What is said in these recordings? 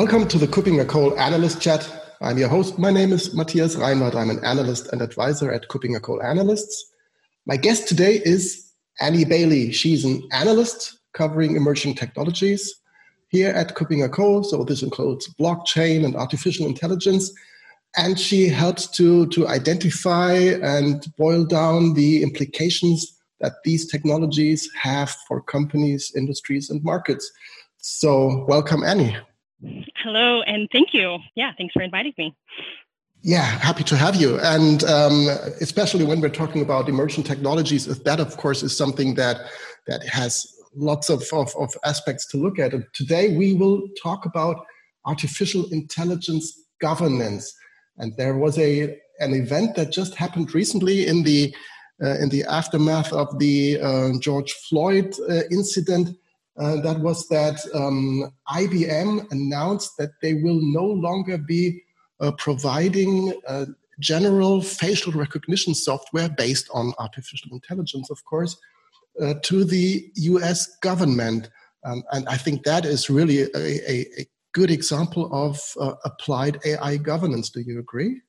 Welcome to the KuppingerCole Analyst Chat. I'm your host. My name is Matthias Reinwarth. I'm an analyst and advisor at KuppingerCole Analysts. My guest today is Annie Bailey. She's an analyst covering emerging technologies here at KuppingerCole. So this includes blockchain and artificial intelligence. And she helps to, to identify and boil down the implications that these technologies have for companies, industries, and markets. So, welcome, Annie. Hello, and thank you. Yeah, thanks for inviting me. Yeah, happy to have you. And um, especially when we're talking about emerging technologies, that, of course, is something that that has lots of, of, of aspects to look at. And today we will talk about artificial intelligence governance. And there was a an event that just happened recently in the uh, in the aftermath of the uh, George Floyd uh, incident. Uh, that was that um, IBM announced that they will no longer be uh, providing uh, general facial recognition software based on artificial intelligence, of course, uh, to the US government. Um, and I think that is really a, a, a good example of uh, applied AI governance. Do you agree?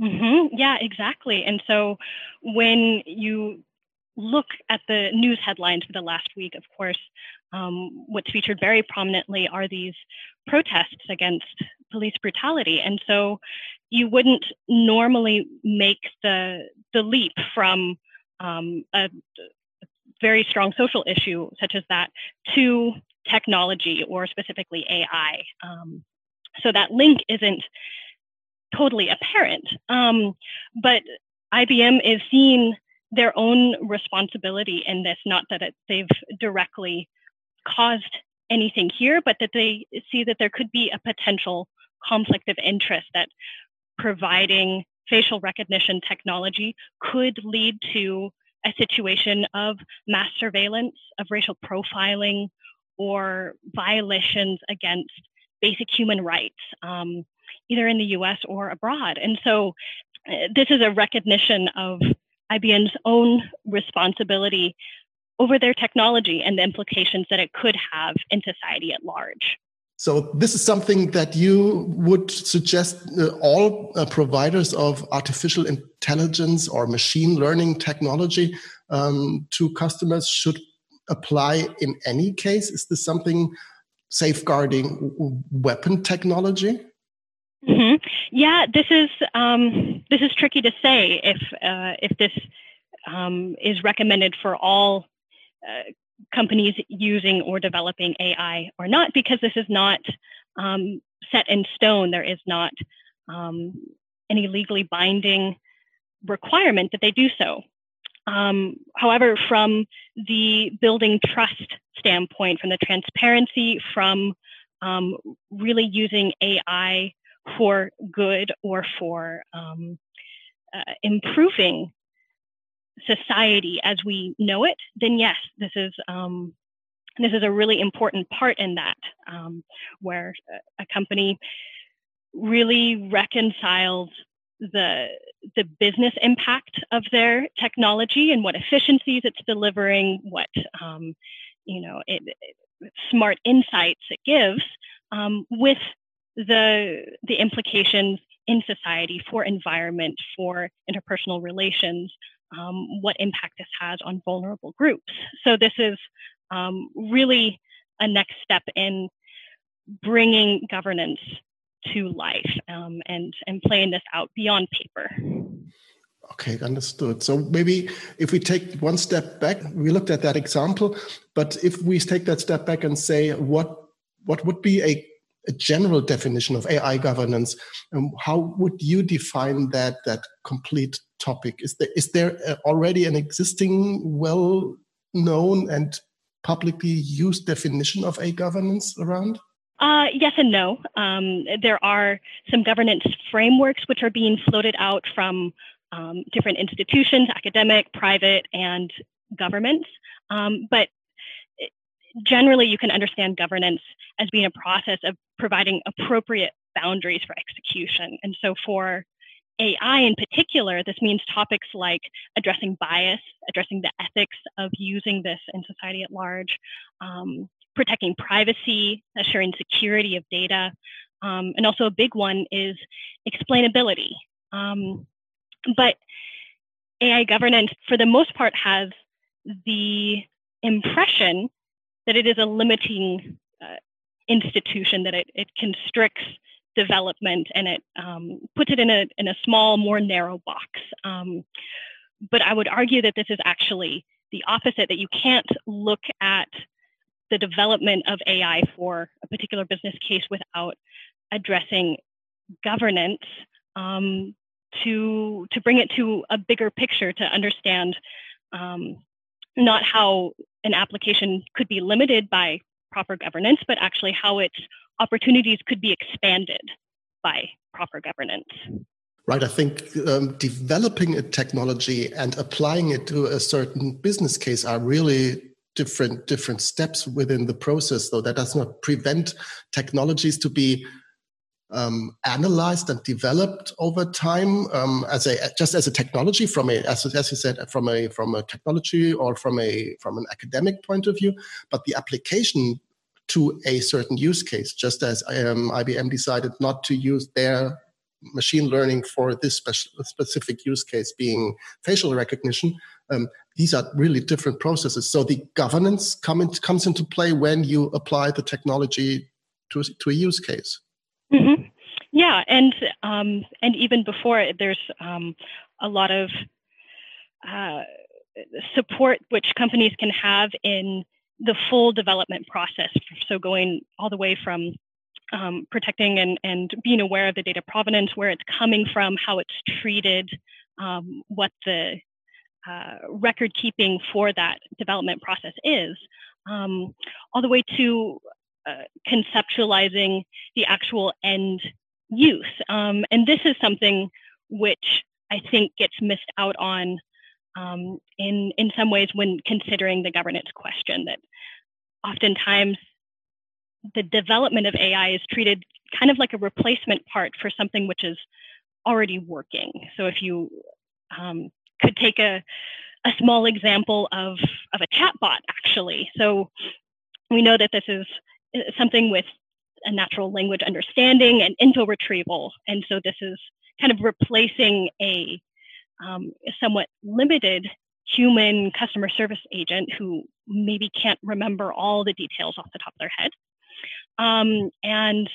Mm-hmm. Yeah, exactly. And so when you look at the news headlines for the last week, of course, um, what's featured very prominently are these protests against police brutality. And so you wouldn't normally make the the leap from um, a, very strong social issue such as that to technology or specifically AI. Um, so that link isn't totally apparent. Um, but IBM is seeing their own responsibility in this, not that it, they've directly caused anything here, but that they see that there could be a potential conflict of interest that providing facial recognition technology could lead to a situation of mass surveillance, of racial profiling, or violations against basic human rights, um, either in the US or abroad. And so uh, this is a recognition of IBM's own responsibility over their technology and the implications that it could have in society at large. So this is something that you would suggest uh, all uh, providers of artificial intelligence or machine learning technology um, to customers should apply in any case. Is this something safeguarding weapon technology? Mm-hmm. Yeah, this is um, this is tricky to say if uh, if this um, is recommended for all uh, companies using or developing AI or not, because this is not um, set in stone. There is not um, any legally binding requirement that they do so. Um, however, from the building trust standpoint, from the transparency, from um, really using AI for good or for um, uh, improving society as we know it, then yes, this is um, this is a really important part in that, um, where a company really reconciles the the business impact of their technology and what efficiencies it's delivering, what um, you know, it, it, smart insights it gives, um, with the the implications in society for environment, for interpersonal relations, um, what impact this has on vulnerable groups. So this is um, really a next step in bringing governance to life um, and and playing this out beyond paper. Okay, understood. So maybe if we take one step back, we looked at that example, but if we take that step back and say what what would be a, a general definition of AI governance, um, how would you define that that complete topic? Is there is there uh, already an existing well known and publicly used definition of a governance around? Uh, yes and no. Um, there are some governance frameworks which are being floated out from um, different institutions, academic, private, and governments. Um, but generally, you can understand governance as being a process of providing appropriate boundaries for execution. And so, for AI in particular, this means topics like addressing bias, addressing the ethics of using this in society at large, um, protecting privacy, assuring security of data, um, and also a big one is explainability. Um, but AI governance, for the most part, has the impression that it is a limiting uh, institution, that it, it constricts development and it um, puts it in a, in a small, more narrow box. Um, but I would argue that this is actually the opposite, that you can't look at the development of AI for a particular business case without addressing governance um, to to bring it to a bigger picture to understand um, not how an application could be limited by proper governance, but actually how its opportunities could be expanded by proper governance. Right. I think um, developing a technology and applying it to a certain business case are really different different steps within the process. Though that does not prevent technologies to be um, analyzed and developed over time um, as a just as a technology from a as, as you said from a from a technology or from a from an academic point of view but the application to a certain use case just as um, IBM decided not to use their machine learning for this spe- specific use case being facial recognition um, these are really different processes. So the governance come in, comes into play when you apply the technology to, to a use case Mm-hmm. Yeah, and um, and even before it, there's um, a lot of uh, support which companies can have in the full development process. So going all the way from um, protecting and, and being aware of the data provenance, where it's coming from, how it's treated, um, what the uh, record keeping for that development process is, um, all the way to uh, conceptualizing the actual end use. Um, and this is something which I think gets missed out on um, in in some ways when considering the governance question. That oftentimes the development of AI is treated kind of like a replacement part for something which is already working. So if you um, could take a a small example of of a chatbot, actually. So we know that this is something with a natural language understanding and info retrieval. And so this is kind of replacing a um, somewhat limited human customer service agent who maybe can't remember all the details off the top of their head. Um, and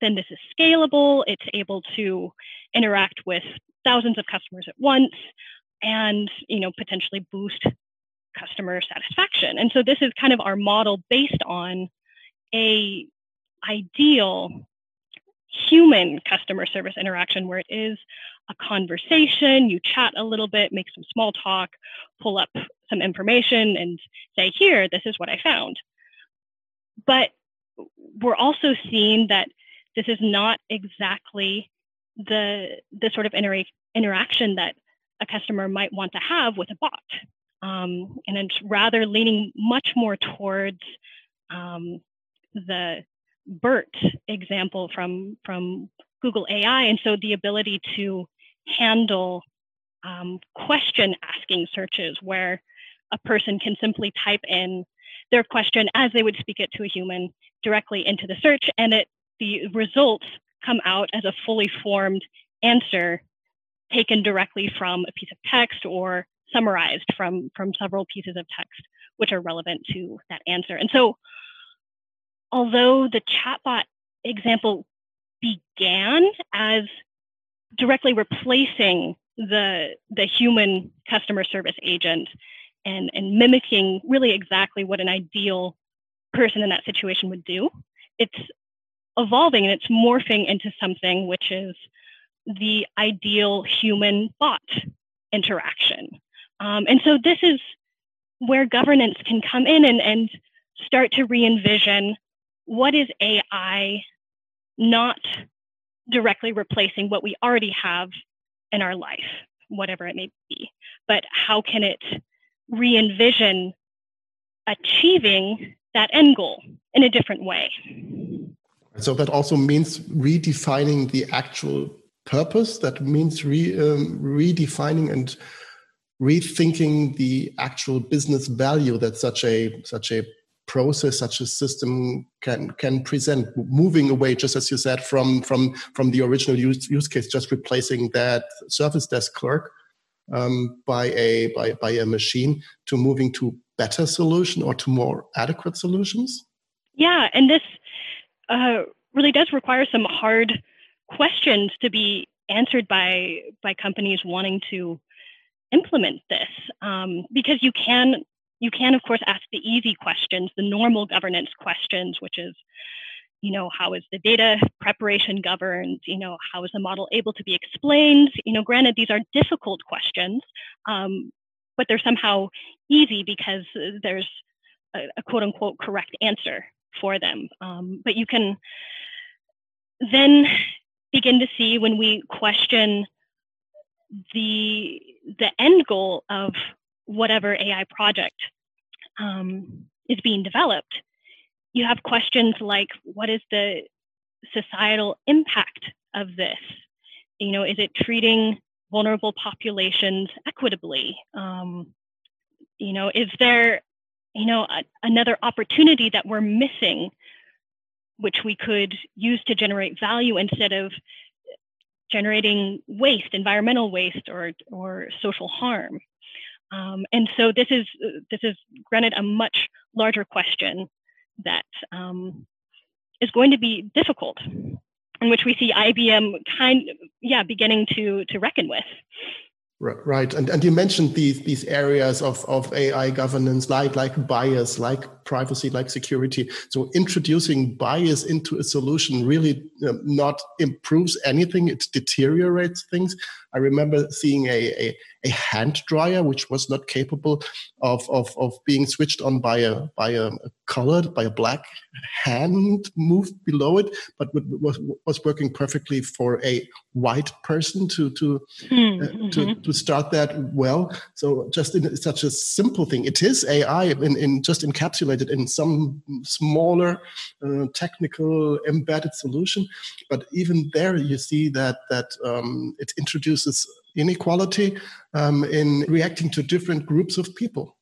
then this is scalable. It's able to interact with thousands of customers at once and you know potentially boost customer satisfaction. And so this is kind of our model based on a ideal human customer service interaction where it is a conversation, you chat a little bit, make some small talk, pull up some information and say, here, this is what I found. But we're also seeing that this is not exactly the the sort of inter- interaction that a customer might want to have with a bot. Um, and it's rather leaning much more towards um, the BERT example from from Google AI, and so the ability to handle um, question asking searches where a person can simply type in their question as they would speak it to a human directly into the search, and it the results come out as a fully formed answer taken directly from a piece of text or summarized from from several pieces of text which are relevant to that answer. And so although the chatbot example began as directly replacing the the human customer service agent and and mimicking really exactly what an ideal person in that situation would do it's evolving and it's morphing into something which is the ideal human bot interaction. Um, and so this is where governance can come in and, and start to re-envision what is AI not directly replacing what we already have in our life, whatever it may be, but how can it re envision achieving that end goal in a different way? So that also means redefining the actual purpose. That means re, um, redefining and rethinking the actual business value that such a such a process such a system can can present moving away just as you said from from from the original use, use case just replacing that service desk clerk um, by a by, by a machine to moving to better solution or to more adequate solutions? Yeah and this uh, really does require some hard questions to be answered by by companies wanting to implement this um, because you can you can of course ask the easy questions the normal governance questions which is you know how is the data preparation governed? You know how is the model able to be explained? You know granted these are difficult questions um, but they're somehow easy because there's a, a, quote unquote correct answer for them. Um, but you can then begin to see when we question the the end goal of whatever AI project um, is being developed, you have questions like what is the societal impact of this? You know, is it treating vulnerable populations equitably? Um, you know, is there, you know, a, another opportunity that we're missing, which we could use to generate value instead of generating waste, environmental waste, or or social harm. Um, and so this is this is granted a much larger question that um, is going to be difficult, in which we see IBM kind yeah beginning to to reckon with. Right, and and you mentioned these these areas of of AI governance, like like bias, like privacy, like security. So introducing bias into a solution really um, not improves anything; it deteriorates things. I remember seeing a, a, a hand dryer which was not capable of, of, of being switched on by a by a, a colored by a black hand moved below it, but was was working perfectly for a white person to to mm-hmm. uh, to, mm-hmm. to start that well. So just in such a simple thing, it is AI in, in just encapsulated in some smaller uh, technical embedded solution, but even there you see that that um, it introduces reduces inequality um, in reacting to different groups of people.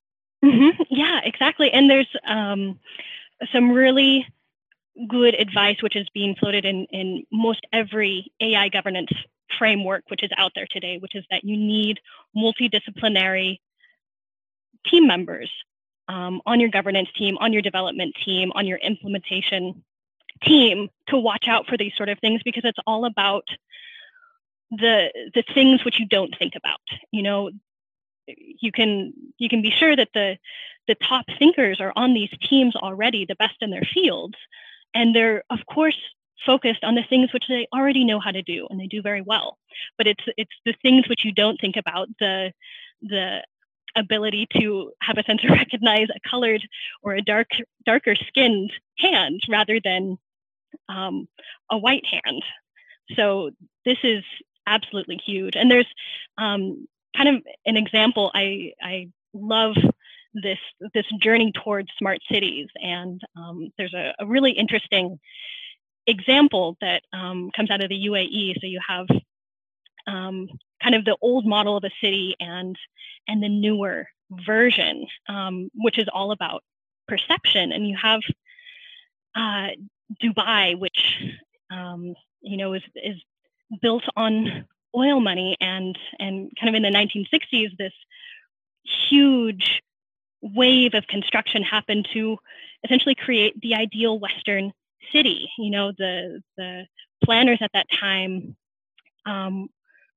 Mm-hmm. Yeah, exactly. And there's um, some really good advice which is being floated in, in most every AI governance framework which is out there today, which is that you need multidisciplinary team members um, on your governance team, on your development team, on your implementation team to watch out for these sort of things because it's all about the the things which you don't think about you know? You can you can be sure that the the top thinkers are on these teams already the best in their fields and they're of course focused on the things which they already know how to do and they do very well. But it's it's the things which you don't think about the the ability to have a sense of recognize a colored or a dark darker skinned hand rather than um, a white hand. So this is absolutely huge. And there's um, kind of an example. I I love this this journey towards smart cities, and um, there's a, a, really interesting example that um, comes out of the UAE. So you have um, kind of the old model of a city and and the newer version, um, which is all about perception. And you have uh, Dubai, which um, you know is is built on oil money and and kind of in the 1960s this huge wave of construction happened to essentially create the ideal western city. You know the the planners at that time um,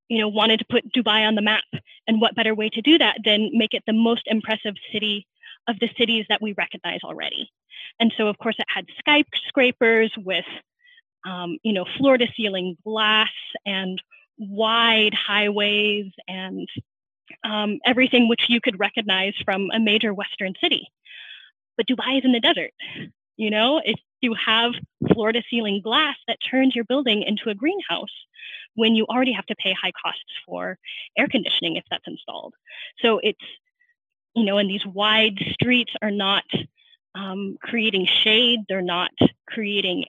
you know wanted to put dubai on the map. And what better way to do that than make it the most impressive city of the cities that we recognize already? And so of course it had skyscrapers with um, you know, floor to ceiling glass and wide highways and um, everything which you could recognize from a major Western city. But Dubai is in the desert. You know, if you have floor to ceiling glass that turns your building into a greenhouse when you already have to pay high costs for air conditioning if that's installed. So it's, you know, and these wide streets are not um, creating shade, they're not creating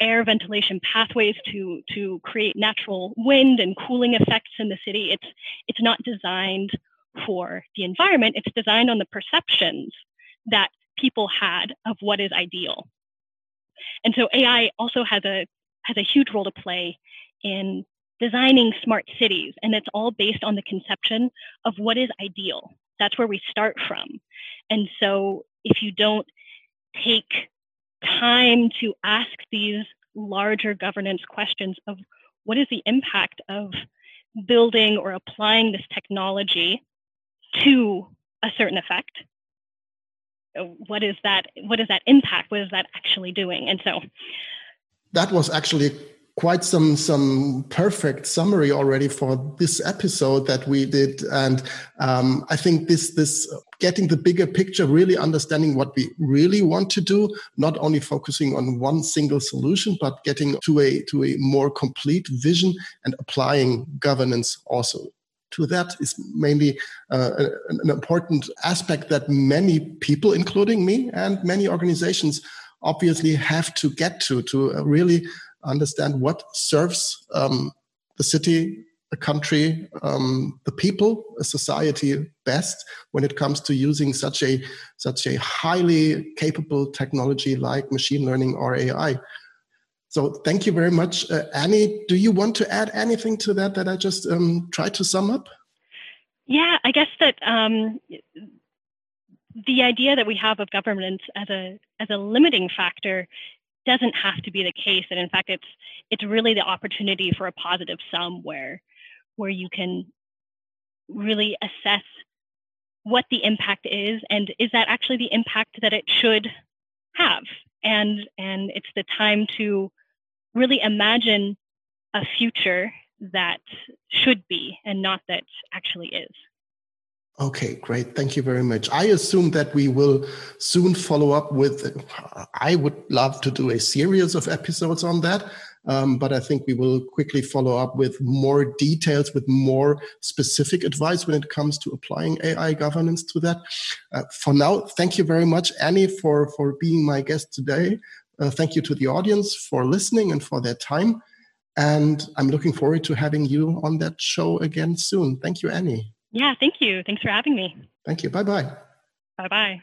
air ventilation pathways to to create natural wind and cooling effects in the city. It's it's not designed for the environment. It's designed on the perceptions that people had of what is ideal. And so AI also has a has a huge role to play in designing smart cities, and it's all based on the conception of what is ideal. That's where we start from. And so if you don't take time to ask these larger governance questions of what is the impact of building or applying this technology to a certain effect? What is that what is that impact? What is that actually doing? And so that was actually quite some some perfect summary already for this episode that we did. And um, i think this this getting the bigger picture really understanding what we really want to do not only focusing on one single solution but getting to a to a more complete vision and applying governance also. To that is mainly uh, an important aspect that many people including me and many organizations obviously have to get to to really understand what serves um, the city, the country, um, the people, a society best when it comes to using such a such a highly capable technology like machine learning or AI. So thank you very much, uh, Annie. Do you want to add anything to that that I just um, tried to sum up? Yeah, I guess that um, the idea that we have of governance as a as a limiting factor doesn't have to be the case and in fact it's it's really the opportunity for a positive sum where where you can really assess what the impact is and is that actually the impact that it should have? And and it's the time to really imagine a future that should be and not that actually is Okay, great. Thank you very much. I assume that we will soon follow up with, I would love to do a series of episodes on that. Um, but I think we will quickly follow up with more details, with more specific advice when it comes to applying AI governance to that. Uh, for now, thank you very much, Annie, for, for being my guest today. Uh, thank you to the audience for listening and for their time. And I'm looking forward to having you on that show again soon. Thank you, Annie. Yeah, thank you. Thanks for having me. Thank you. Bye bye. Bye bye.